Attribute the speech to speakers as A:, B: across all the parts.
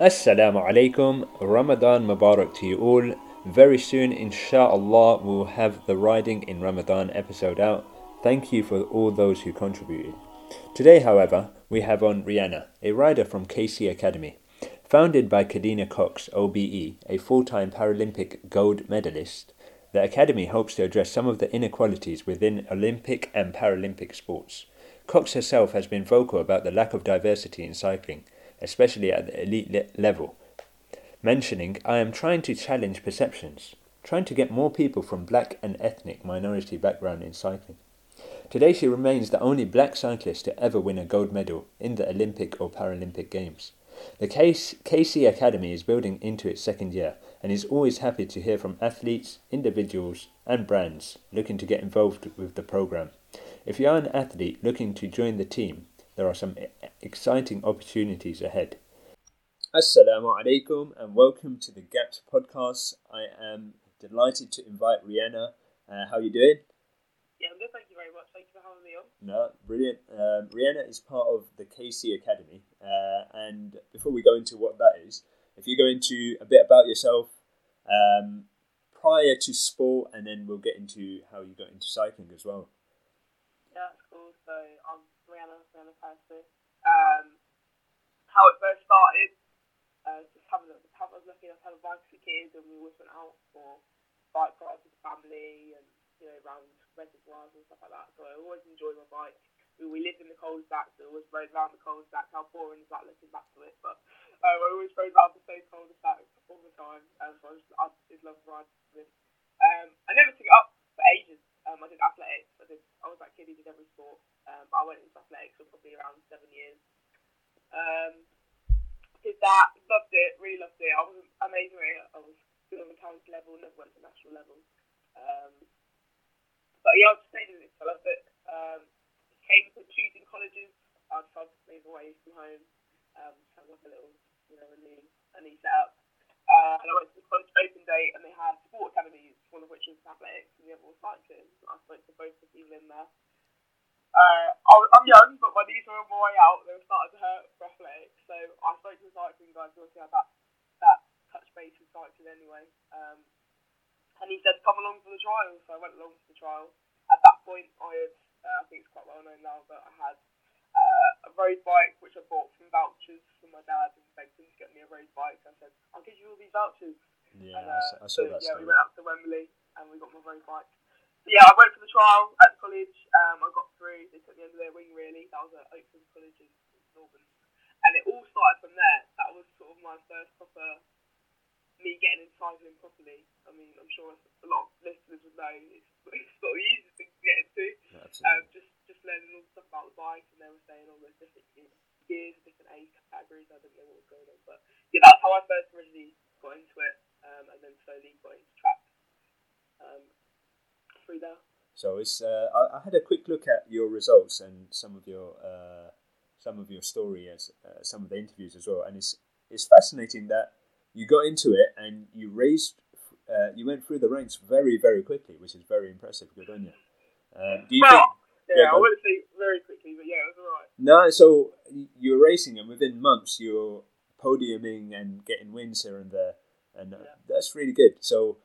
A: Assalamu alaikum, Ramadan Mubarak to you all. Very soon, inshallah, we'll have the Riding in Ramadan episode out. Thank you for all those who contributed. Today, however, we have on Rhianna, a rider from KC Academy. Founded by Kadeena Cox, OBE, a full time Paralympic gold medalist, the Academy hopes to address some of the inequalities within Olympic and Paralympic sports. Cox herself has been vocal about the lack of diversity in cycling, especially at the elite le- level, mentioning, I am trying to challenge perceptions, trying to get more people from black and ethnic minority background in cycling. Today she remains the only black cyclist to ever win a gold medal in the Olympic or Paralympic Games. The KC Academy is building into its second year and is always happy to hear from athletes, individuals, and brands looking to get involved with the program. If you are an athlete looking to join the team, there are some exciting opportunities ahead. Assalamu alaikum and welcome to the Gaps podcast. I am delighted to invite Rhianna. Uh, how are you doing?
B: Yeah, I'm good. Thank you very much. Thank you for having me on.
A: No, brilliant. Um, Rhianna is part of the KC Academy, uh, and before we go into what that is, if you go into a bit about yourself um, prior to sport, and then we'll get into how you got into cycling as well.
B: Yeah. So I'm Rhianna, Rhianna Percy. Um, how it first started, uh, just having, having, I was lucky enough to have a bike for kids, and we always went out for bike rides with the family and you know, around reservoirs and stuff like that. So I always enjoy my bike. We, we lived in the Colesback, so I always rode around the Colesback. How boring is that looking back to it? But um, I always rode around the same Colesback all the time. Um, so I just, I just love riding with Um, I never took it up for ages. Um, I did athletics. I did. I was that kid who did every sport. Um, I went into athletics for probably around seven years. Um, did that. Loved it. Really loved it. I was amazing. I was good on the county level. Never went to national level. Um, but yeah, I just stayed in it. I loved it. Um, came to choosing colleges. I decided to move away from home. Um, so like a little, you know, a new, a new setup. And I went to the college open day, and they had sport academies, one of which was athletics, and the other was cycling. I spoke to both the people in there. Uh, I'm young, but my knees were on my way out. They were starting to hurt for athletics, so I spoke to the cycling guys who obviously had that that touch base with cycling anyway. Um, and he said, come along for the trial. So I went along for the trial. At that point, I had, uh, I think it's quite well known now, but I had uh, a road bike which I bought from vouchers from my dad and begged him to get me a road bike. I said, I'll give you all these vouchers.
A: Yeah, and, uh, I saw that.
B: Yeah,
A: story.
B: we went up to Wembley and we got my road bike. So yeah, I went for the trial at the college. Um, I got through. They took me under their wing really. That was at Oakland College in Northern. And it all started from there. That was sort of my first proper me getting into cycling properly. I mean, I'm sure a lot of listeners would know it's, it's not the easiest thing to get into. Um, just just learning all the stuff about the bike, and they were saying all those different gears, different age categories. I didn't know what was going on, but yeah, that's how I first originally got into it, um, and then slowly got into track um, through there.
A: So it's. Uh, I, I, had a quick look at your results and some of your uh, some of your story as uh, some of the interviews as well, and it's it's fascinating that you got into it and you raised, uh, you went through the ranks very, very quickly, which is very impressive. Good on you. Uh, do you
B: well,
A: think,
B: yeah, yeah, I wouldn't say very quickly, but yeah, it was alright.
A: No, so you're racing, and within months you're podiuming and getting wins here and there, and uh, yeah. that's really good. So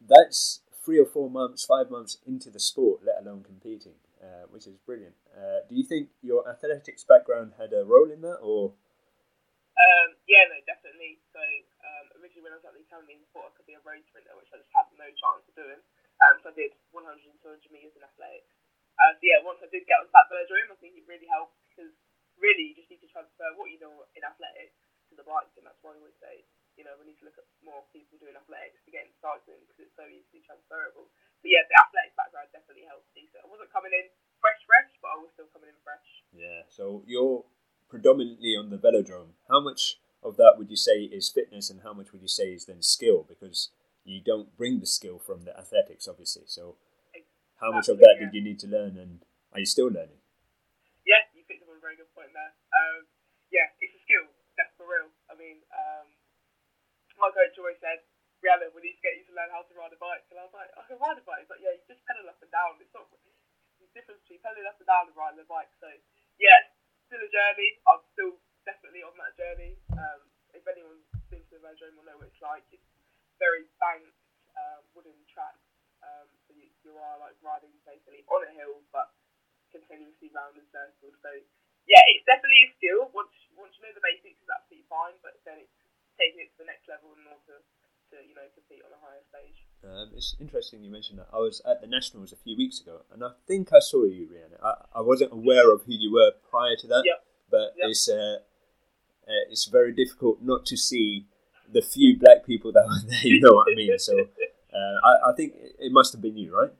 A: that's three or four months, five months into the sport, let alone competing, uh, which is brilliant. Uh, do you think your athletics background had a role in that, or?
B: Um, yeah, no, definitely. So um, originally when I was at the academy, I thought I could be a road sprinter, which I just had no chance of doing. Um, so I did 100 and 200 metres in athletics. So yeah, once I did get on that room, I think it really helped because really you just need to transfer what you know in athletics to the bike, and that's why I always say, you know, we need to look at more people doing athletics to get into cycling because it's so easily transferable. So yeah, the athletics background definitely helped So I wasn't coming in fresh, fresh, but I was still coming in fresh.
A: Yeah, so you're predominantly on the velodrome. How much of that would you say is fitness, and how much would you say is then skill? Because you don't bring the skill from the athletics, obviously. So, how much of that
B: yeah.
A: did you need to learn, and are you still learning?
B: Yeah, you picked up on a very good point there. Um, yeah, it's a skill. That's for real. I mean, um, my coach always said, "Rhianna, we need to get you to learn how to ride a bike." And I was like, "I can ride a bike." He's like, "Yeah, you just pedal up and down. It's not the difference between pedaling up and down and riding a bike." So, yeah, still a journey. I'm still definitely on that journey. Um, if anyone thinks of their dream, will know what it's like it's very banked um, wooden track. Um, so you, like riding basically on a hill, but continuously round and circles. So yeah, it's definitely a skill. Once once you know the basics, it's absolutely fine. But then it's taking it to the next level in order to you know compete on a higher stage.
A: Um, it's interesting you mentioned that. I was at the Nationals a few weeks ago, and I think I saw you, Rhianna. I, I wasn't aware of who you were prior to that,
B: Yep.
A: but
B: Yep.
A: it's uh, uh, it's very difficult not to see the few black people that were there. You know what I mean? So uh, I, I think it must have been you, right?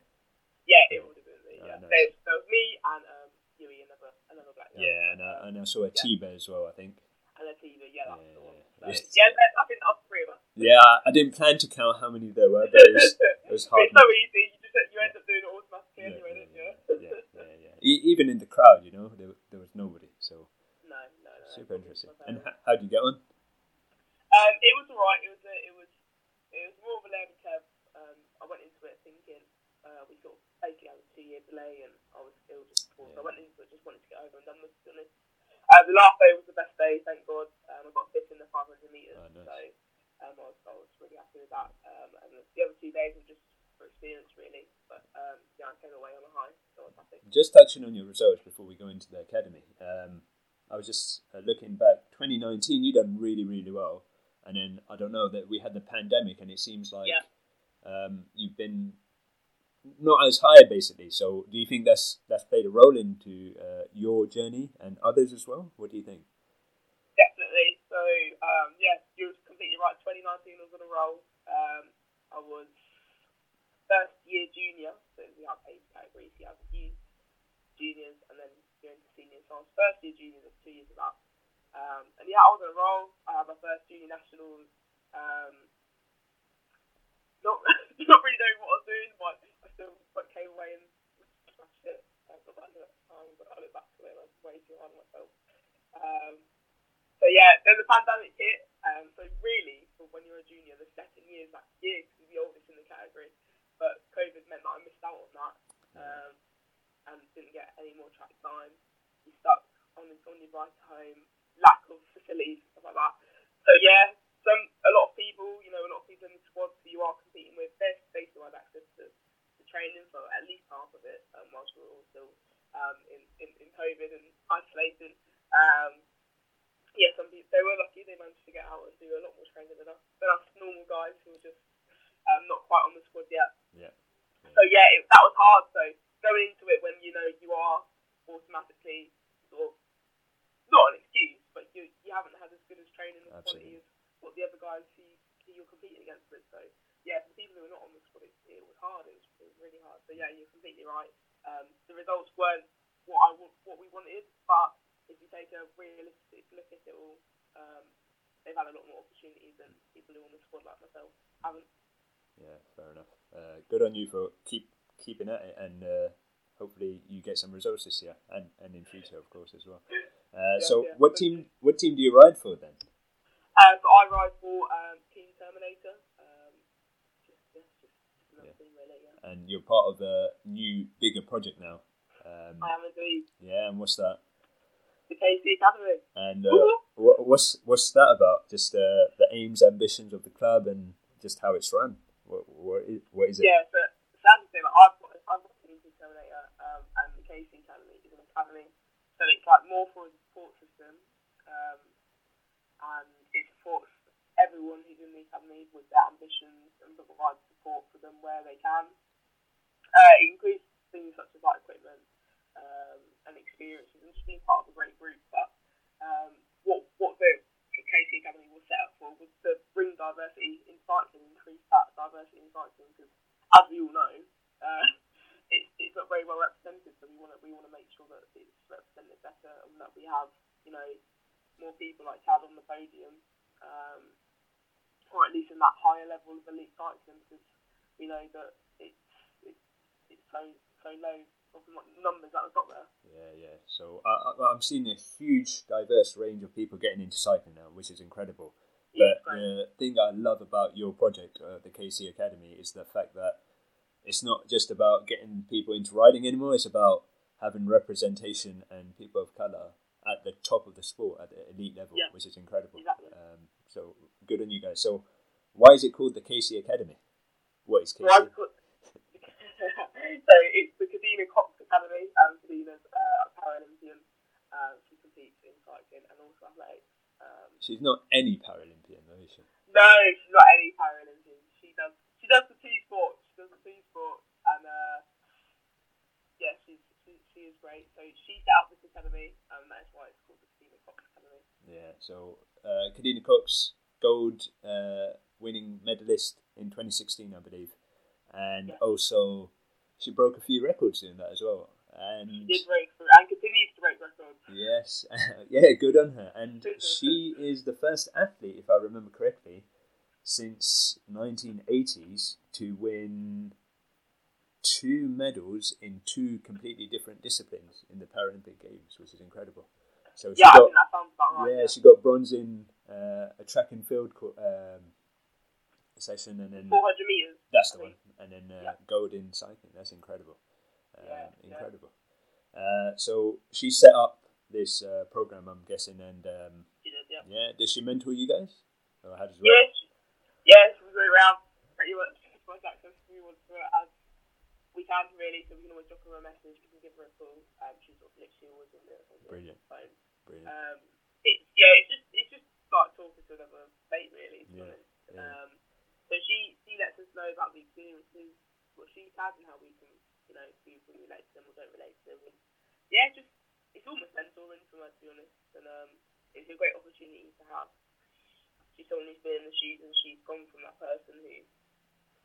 B: Yeah, it would have me. Yeah,
A: nice.
B: there, there was me and um, Yui, another another black guy.
A: Yeah, and I, and I saw a
B: Yeah.
A: Tiba as well. I think.
B: and a. Yeah, that's
A: Yeah,
B: the one. So, yeah, I think that was three of us.
A: Yeah, I, didn't plan to count how many there were, but it was it was hard.
B: it's so easy. You just you end up doing it automatically
A: Yeah,
B: anyway, don't you?
A: yeah, yeah, yeah. E- even in the crowd, you know, there, there was nobody. So
B: no, no, no.
A: super interesting. And
B: bad.
A: h- how did you get on?
B: Um, it was alright. It was a, it was it was more of a learning curve. Um, I went into it thinking uh, we sort of basically had a two year delay, and I was ill just before, so I went into it just wanted to get over and done with. To be honest. Uh, the last day was the best day, thank God. Um, I got fifth in the 500 meters,
A: Oh, nice.
B: so um, I, was, I was really happy with that. Um, and the the other two days were just for experience, really. But um, yeah, I came away on a high, so I was happy.
A: Just touching on your results before we go into the academy. Um, I was just uh, looking back. 2019, you done really, really well. And then I don't know that we had the pandemic, and it seems like
B: Yeah.
A: um, you've been not as high, basically. So, do you think that's that's played a role into uh, your journey and others as well? What do you think?
B: Definitely. So, um, yeah, you were completely right. 2019 was on a roll. Um, I was first year junior, so we have age categories. You have youth, juniors, and then you're into seniors. So I was first year junior, that's two years of that. Um, and yeah, I was on a roll. I had my first junior nationals. Um, not, not really knowing what I was doing, but I still but came away and smashed it. I got back to that time, but I look back to it and I was way too hard on myself. Um, so yeah, then the pandemic hit. Um, so really, for when you're a junior, the second year is that year because you're the oldest in the category. But COVID meant that I missed out on that um, and didn't get any more track time. You stuck on, on your bike home, lack of facilities, stuff like that. So yeah, some a lot of people, you know, a lot of people in the squad who you are competing with, they they still had access to, to training for at least half of it, um, whilst we were all still um, in, in, in COVID and isolating. Um, yeah, some people they were lucky; they managed to get out and do a lot more training than us. Than us normal guys who were just not quite on the squad yet.
A: Yeah.
B: So yeah, it, that was hard. So going into it when you know you are automatically sort of not an excuse, but you you haven't had as good as training and quality as what the other guys who, who you're competing against with. So yeah, for people who are not on the squad, it, it was hard. It was, it was really hard. So yeah, you're completely right. Um, the results weren't what I what we wanted, but if you take a realistic look at it all, um, they've had a lot more opportunities than people who are on the squad like myself haven't.
A: Yeah, fair enough. Uh, good on you for keep keeping at it, and uh, hopefully you get some results this year and, and in future, of course, as well. Uh,
B: Yeah,
A: so,
B: yeah.
A: what team what team do you ride for then?
B: Um, I ride for um, Team Terminator. Um, just, yeah, just, just another
A: Yeah.
B: team really.
A: And you're part of a new bigger project now. Um,
B: I am indeed
A: yeah, and what's that?
B: the KC Academy.
A: And uh, what, what's what's that about? Just uh, the aims, ambitions of the club, and just how it's run. What is, what is it?
B: Yeah, so sad to say, like, I've got I've got Team Terminator um, and the KC Academy is an academy, so it's like more for a support system, um, and it supports everyone who's in the academy with their ambitions and provides support for them where they can. Uh, it includes things such as like equipment um, and experiences and just being part of a great group. But um, what what the KC Academy was set up for was to bring diversity in cycling, increase that diversity in cycling because, as we all know, uh, it's, it's not very well represented. So we want to we want to make sure that it's represented better and that we have you know more people like Chad on the podium, um, or at least in that higher level of elite cycling because we know that it's it's, it's so so low numbers that have got there.
A: Yeah, yeah. So I, I, I'm seeing a huge, diverse range of people getting into cycling now, which is incredible.
B: Yeah,
A: But
B: great.
A: the thing I love about your project, uh, the KC Academy, is the fact that it's not just about getting people into riding anymore. It's about having representation and people of color at the top of the sport, at the elite level,
B: Yeah.
A: which is incredible.
B: Exactly.
A: Um, so good on you guys. So Why is it called the Casey Academy? What is Casey?
B: So, I've got- so it's the Kadeena Cox Academy. Um, Kadeena's uh, a Paralympian. Um, she competes in cycling and also athletics. Um,
A: She's not any Paralympian, though, is she?
B: no, she's not any Paralympian. She does she does the two sports. She does the two sports, and uh, yeah, she's she, she is great. So she set up this academy, and that's why it's called the Kadeena Cox Academy.
A: Yeah. So uh, Kadeena Cox, gold uh, winning medalist in 2016, I believe, and
B: Yeah.
A: also she broke a few records doing that as well. And
B: She did break through and continues to break records.
A: Yes, yeah, good on her. And she is the first athlete, if I remember correctly, since 1980s to win two medals in two completely different disciplines in the Paralympic Games, which is incredible. So
B: Yeah, I
A: got
B: think that sounds about right.
A: yeah, she got bronze in uh, a track and field co- um, session, and then
B: 400 meters.
A: that's the one, and then uh,
B: Yeah.
A: gold in cycling. That's incredible. Uh,
B: Yeah, yeah.
A: incredible. Uh, so she set up this uh, program, I'm guessing, and um,
B: She did, yeah.
A: yeah, does she mentor you guys? Or how does it work?
B: Yes, yes, we go around pretty much as much access as we want it as we can really. So we can always drop her a message, we can give her a call. Um, she's sort of literally always on the, on the
A: Brilliant.
B: phone.
A: Brilliant.
B: Um, it's yeah, it's just it's just like talking to another mate really.
A: Yeah, yeah.
B: Um, so she she lets us know about the experiences, what she's had, and how we can you know we, we relate to them or don't relate to them. And yeah, just it's almost mentoring for her to be honest, and um, it's a great opportunity to have. She's someone who's been in the shoes and she's gone from that person who,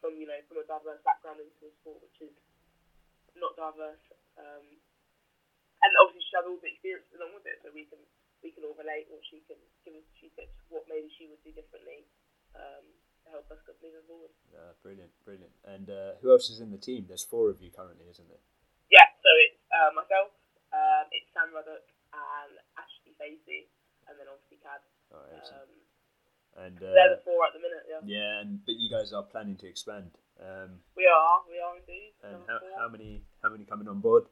B: from you know, from a diverse background into a sport which is not diverse. Um, and obviously she has all the experience along with it, so we can we can all relate, or she can give us she tips what maybe she would do differently um, help us get moving forward.
A: Uh, brilliant, brilliant. And uh, who else is in the team? There's four of you currently, isn't there?
B: Yeah, so it's uh, myself, um, it's Sam Ruddock and Ashley Facey, and then obviously Cad.
A: Excellent.
B: Um,
A: and
B: they're
A: uh,
B: the four at the minute. Yeah,
A: yeah, and but you guys are planning to expand. Um,
B: we are, we are indeed.
A: and how,
B: four.
A: how many how many coming on board?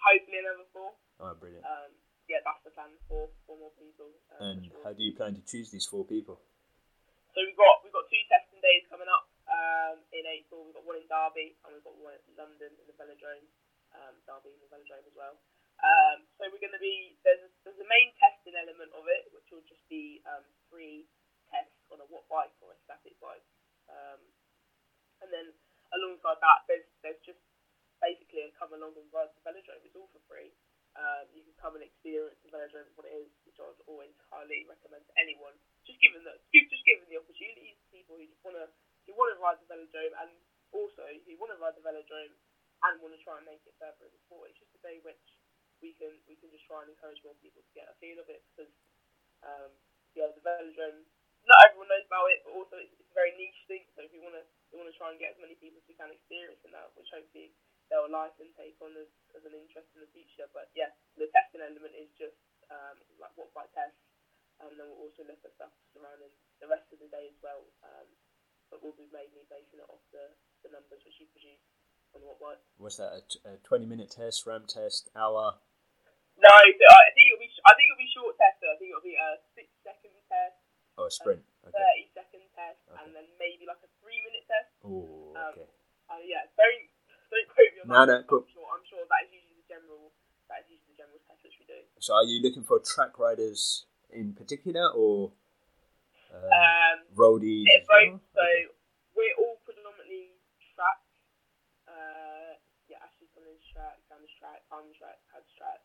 B: Hopefully another four.
A: Oh, brilliant.
B: Um, yeah, that's the plan. Four, four more people. Uh, for
A: And
B: sure.
A: how do you plan to choose these four people?
B: So we've got we've got two testing days coming up um, in April. We've got one in Derby and we've got one in London in the Velodrome. Um, Derby in the Velodrome as well. Um, so we're going to be there's there's a main testing element of it, which will just be um, three tests on a Wattbike or a static bike, um, and then alongside that there's there's just basically a come along and ride the Velodrome. It's all for free. Um, you can come and experience the Velodrome what it is, which I would always highly recommend to anyone. Just given the just given the opportunities to people who just wanna who wanna ride the velodrome and also who wanna ride the velodrome and wanna try and make it further in the sport. It's just a day which we can we can just try and encourage more people to get a feel of it because um, yeah the velodrome not everyone knows about it but also it's, a very niche thing so if you wanna we wanna try and get as many people as we can experiencing that which hopefully they'll like and take on as, as an interest in the future. But yeah, the testing element is just um, like Wattbike test, and then we'll also look at stuff surrounding the rest of the day as well. Um, but we'll be mainly basing it off the, the numbers which you produce on what works.
A: Was that? A, t- a twenty minute test, ramp test, hour?
B: No, so I think it'll be I think it'll be short test. though. I think it'll be a six second test,
A: Oh, a sprint. Okay.
B: thirty second test,
A: Okay.
B: and then maybe like a three minute test.
A: Oh,
B: um,
A: okay.
B: Uh, yeah, don't don't quote me on
A: No,
B: that.
A: no, cool.
B: I'm sure I'm sure that is usually the general that is usually the general test which we do.
A: So, are you looking for track riders in particular, or um,
B: Um,
A: roadies?
B: bit of
A: well?
B: both. So
A: Okay.
B: we're all predominantly track. Uh, yeah, Ashley's coming in track, Sam's track, Palm's track, Cad's track.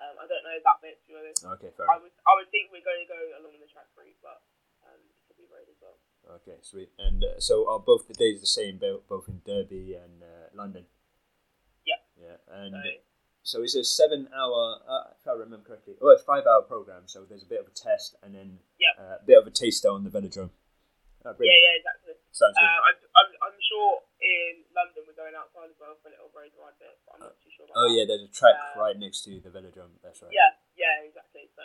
B: Um, I don't know that bit to be honest.
A: Okay, fair.
B: I would I would think we're going to go along the track route, but um, it could be road as well.
A: Okay, sweet. And uh, so, are both the days the same, bo- both in Derby and uh, London?
B: Yeah.
A: Yeah, and
B: So
A: so it's a seven-hour, uh, if I remember correctly, oh, it's five-hour program. So there's a bit of a test and then
B: Yeah.
A: uh, a bit of a taster on the velodrome. Oh,
B: yeah, yeah, exactly.
A: Sounds good.
B: Uh, I'm, I'm, I'm sure in London we're going outside as well for a little road ride bit, but I'm not too sure about
A: oh
B: that.
A: yeah, there's a track
B: uh,
A: right next to the velodrome. That's right.
B: Yeah, yeah, exactly. So,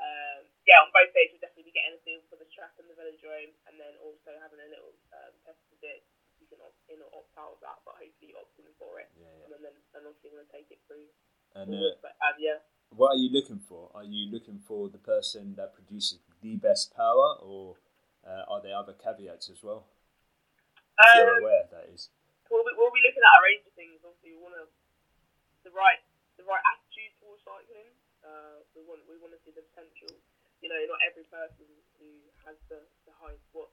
B: um, yeah, on both days we'll definitely be getting a feel for the track and the velodrome, and then also having a little um, test of it. Opt in or opt out of that, but hopefully you opt in for it,
A: Yeah, yeah.
B: and then and obviously we're gonna take it through.
A: And
B: forward.
A: uh,
B: but um, yeah,
A: what are you looking for? Are you looking for the person that produces the best power, or Uh, are there other caveats as well? If you're
B: Um,
A: aware, that is.
B: we'll be, we'll be looking at a range of things. Obviously, we want to the right the right attitude towards cycling. Uh, we want we want to see the potential. You know, not every person who has the, the high squat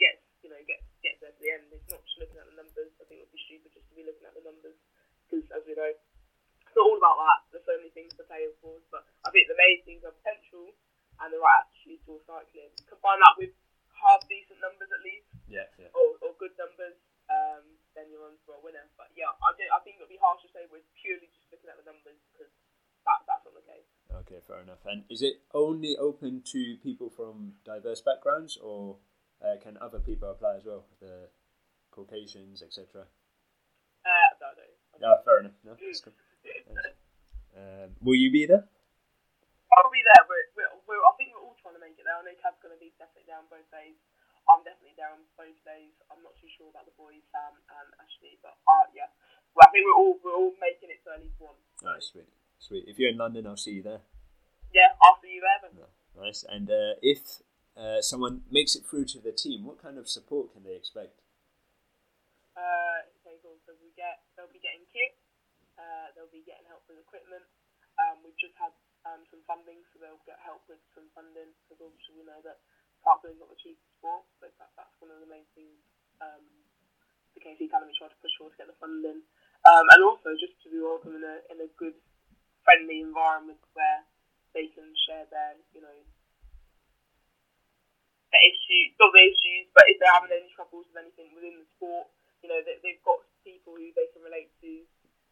B: gets you know gets gets there to the end. It's not just looking at the numbers. I think it would be stupid just to be looking at the numbers because, as we know, it's not all about that. There's so many things to play for. But I think the main things are potential and the right attitude towards cycling. Combine that with half decent numbers at least
A: Yeah, yeah.
B: or, or good numbers, um, then you're on for a winner. But yeah, I, do, I think it would be harsh to say we're purely just looking at the numbers because that, that's not the case.
A: Okay, fair enough. And is it only open to people from diverse backgrounds, or uh, can other people apply as well? The Caucasians, etc.
B: Uh, no,
A: fair enough. No, that's good. Um, will you be there?
B: I'll be there. We're, we're, we're, I think we're all trying to make it there. I know Tad's going to be definitely there on both days. I'm definitely there on both days. I'm not too sure about the boys, Sam and Ashley, but uh, yeah. Well, I think we're all we're all making it to at least one.
A: Nice, sweet, sweet. If you're in London, I'll see you there.
B: Yeah, I'll see you there. Then.
A: Nice. And uh, if uh, someone makes it through to the team, what kind of support can they expect?
B: Uh. So we get they'll be getting kit. Uh, they'll be getting help with equipment. Um, we've just had um, some funding, so they'll get help with some funding because obviously we know that is not the cheapest sport, but that, that's one of the main things um, the KC Academy tried to push for to get the funding, um, and also just to be welcome in a in a good, friendly environment where they can share their you know their issues, not their issues, but if they're having any troubles with anything within the sport, you know, they, they've got people who they can relate to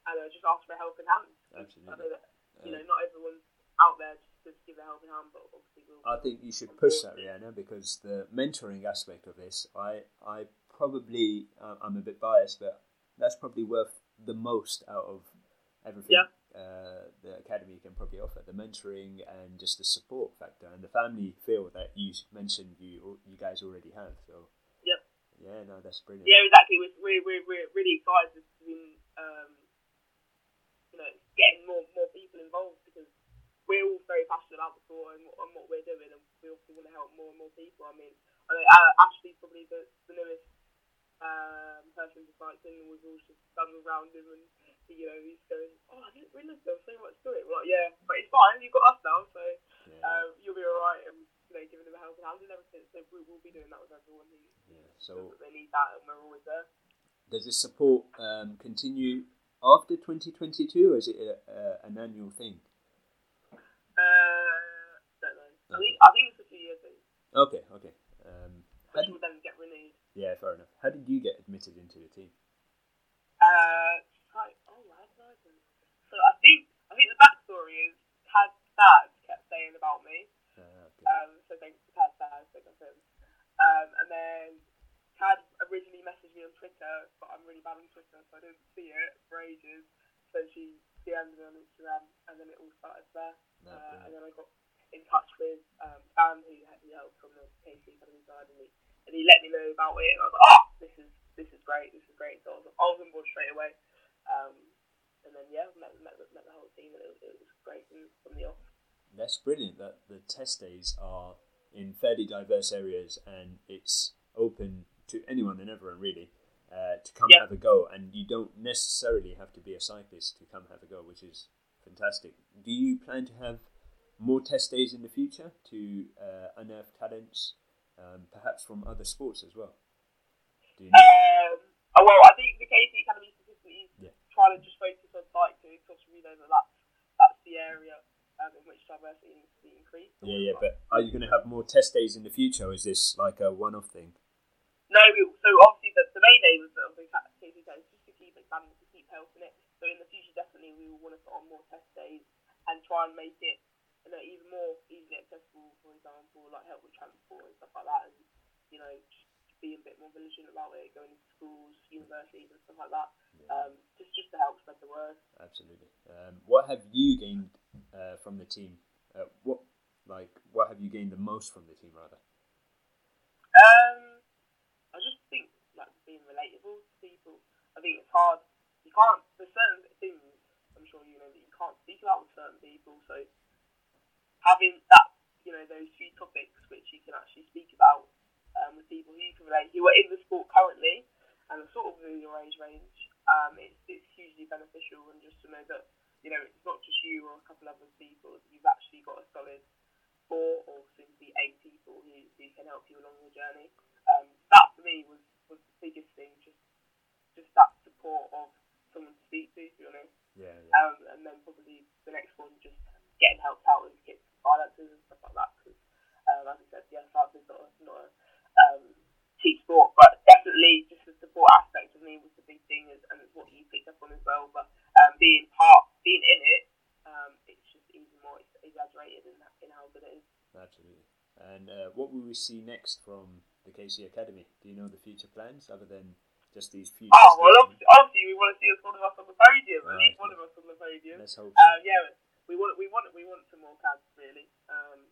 B: and uh, just ask for a helping hand. I know
A: Absolutely.
B: that, you know, not everyone's out there just to give a helping hand, but obviously we'll.
A: I think you should push that, Rhianna, because the mentoring aspect of this, I, I probably, uh, I'm a bit biased, but that's probably worth the most out of everything
B: Yeah.
A: Uh, the academy can probably offer. The mentoring and just the support factor and the family feel that you mentioned you you guys already have. So
B: Yep.
A: yeah, no, that's brilliant.
B: Yeah, exactly. We're, we're, we're, really excited to be, um, you know, getting more more people involved because we're all very passionate about the sport and, what- and what we're doing, and we obviously want to help more and more people. I mean, I know uh, Ashley's probably the, the newest um, person to cycling, and we've all just done around him, and you know, he's going, "Oh, I didn't realise there was so much to it." We're like, yeah, but it's fine. You've got us now, so
A: Yeah,
B: um, you'll be all right. And you know, giving them a helping hand and everything. So we will be doing that with everyone who
A: yeah. So
B: they need that, and we're always there.
A: does this support um, continue after 2022, or is it a, a, an annual thing?
B: Uh, don't know. I think I think it's a few years thing,
A: Okay, okay. Um, how did,
B: then get renewed.
A: yeah, fair enough. How did you get admitted into the team?
B: Uh, so, oh, how did I do? So I think I think the backstory is Tad's dad kept saying about me.
A: Uh, okay.
B: Um, so thanks to Tad's dad, so confirmed. Um, and then Tad originally messaged me on Twitter, but I'm really bad on Twitter, so I didn't see it for ages. So she DM'd me on Instagram, and then it all started there.
A: No,
B: Uh, and then I got in touch with um, Sam, who had me help from the KC Academy side, and he, and he let me know about it. And I was like, oh, this is this is great, this is great. So I was, I was on board straight away. Um, and then yeah, met, met, met the whole team, and it was, it was great from, from the off.
A: That's brilliant that the test days are in fairly diverse areas and it's open to anyone and everyone really uh, to come
B: Yeah.
A: have a go. And you don't necessarily have to be a cyclist to come have a go, which is fantastic. Do you plan to have more test days in the future to uh, unearth talents, um, perhaps from other sports as well? Do you know?
B: Um, oh, well, I think the KC Academy specifically is
A: Yeah.
B: trying to just focus on cycling because we know that that's, that's the area um, in which diversity needs to be increased.
A: yeah, yeah, but are you going to have more test days in the future, or is this like a one-off thing?
B: No, we, so obviously the, the main aim of the, the is just to keep expanding, to keep helping it. So in the future, definitely we will want to put on more test days and try and make it you know, even more easily accessible, for example, like help with transport and stuff like that, and you know, just being a bit more vigilant about it, going to schools, universities, and stuff like that. Um, just just to help spread the word.
A: Absolutely. Um, what have you gained uh, from the team? Uh, what like what have you gained the most from the team rather?
B: Um, I just think like being relatable to people. I think it's hard. You can't. There's certain things I'm sure you know that you can't speak about with certain people. So having that, you know, those few topics which you can actually speak about um, with people who you can relate, who are in the sport currently and are sort of within your age range, um, it's, it's hugely beneficial and just to know that, you know, it's not just you or a couple of other people, you've actually got a solid four or soon to be eight people who, who can help you along your journey. Um, that for me was, was the biggest thing, just just that support of someone to speak to, to be honest.
A: Yeah, yeah.
B: Um, and then probably the next one, just getting helped out with kids' finances and stuff like that. Because, um, as I said, yeah, finances is not a, not a um, team sport, but definitely just support aspect of me was the big thing, is, and it's what you picked up on as well. But um, being part, being in it, um, it's just even more exaggerated in, that, in how good it is.
A: Absolutely. And uh, what will we see next from the KC Academy? Do you know the future plans other than just these few?
B: Oh well, obviously, obviously we want to see us one of us on the podium. At least one of us on the podium.
A: Let's hope so.
B: Uh, yeah, we want we want we want some more cabs really. Um,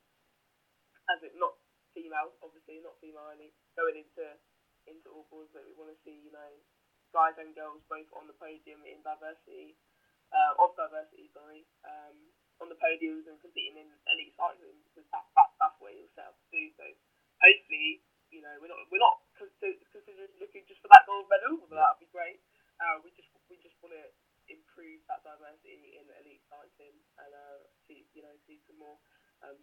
B: as it not female, obviously not female only going into into all boards, that we want to see you know guys and girls both on the podium in diversity uh, of diversity. Sorry, um, on the podiums and competing in elite cycling because that, that that's what it was set up to do. So hopefully, you know, we're not we're not consider- considering looking just for that gold medal, but that'd be great. Uh, we just we just want to improve that diversity in elite cycling and uh, see you know see some more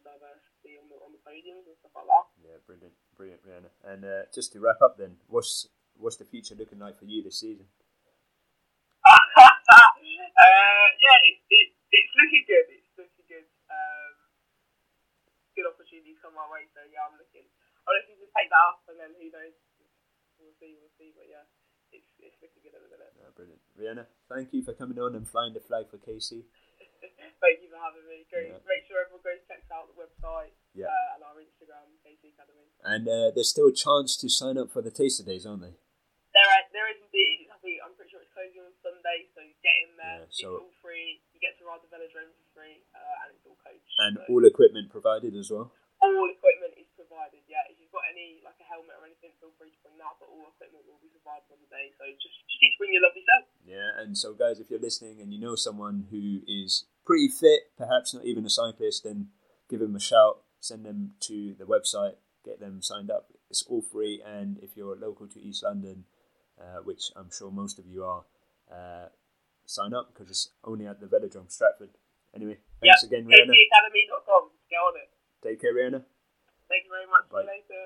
B: diversity on the on the podiums and stuff like that.
A: Yeah, brilliant, brilliant, Rhianna. And uh, just to wrap up, then, what's what's the future looking like for you this season?
B: uh, yeah, it, it, it's looking good. It's looking good. Um, good opportunities come my way, so yeah, I'm looking. I'm looking to take that up, and then who knows? We'll see. We'll see. But yeah, it's it's looking good at the minute.
A: Uh, brilliant, Rhianna. Thank you for coming on and flying the flag for KC.
B: Thank you for having me. Go,
A: Yeah.
B: Make sure everyone goes checks out the website
A: Yeah.
B: uh, and our Instagram, KC Academy.
A: And uh, there's still a chance to sign up for the Taster Days, aren't they?
B: There, are, there is indeed. I think I'm pretty sure it's closing on Sunday, so get in there.
A: Yeah, so-
B: it's all free. You get to ride the velodrome for free, uh, and it's all coached.
A: And
B: so
A: all equipment provided as well.
B: all equipment is provided. Yeah, if you've got any like a helmet or anything, feel free to bring that. But all equipment will be provided on the day. So just just need to bring your lovely self.
A: Yeah, and so guys, if you're listening and you know someone who is pretty fit, perhaps not even a cyclist, then give them a shout. Send them to the website, get them signed up. It's all free, and if you're local to East London, uh, which I'm sure most of you are, uh, sign up because it's only at the Velodrome Stratford. Anyway, thanks again, Rhianna.
B: KCacademy.com. Get on it.
A: Take care, Rhianna.
B: Thank you very much. See you later.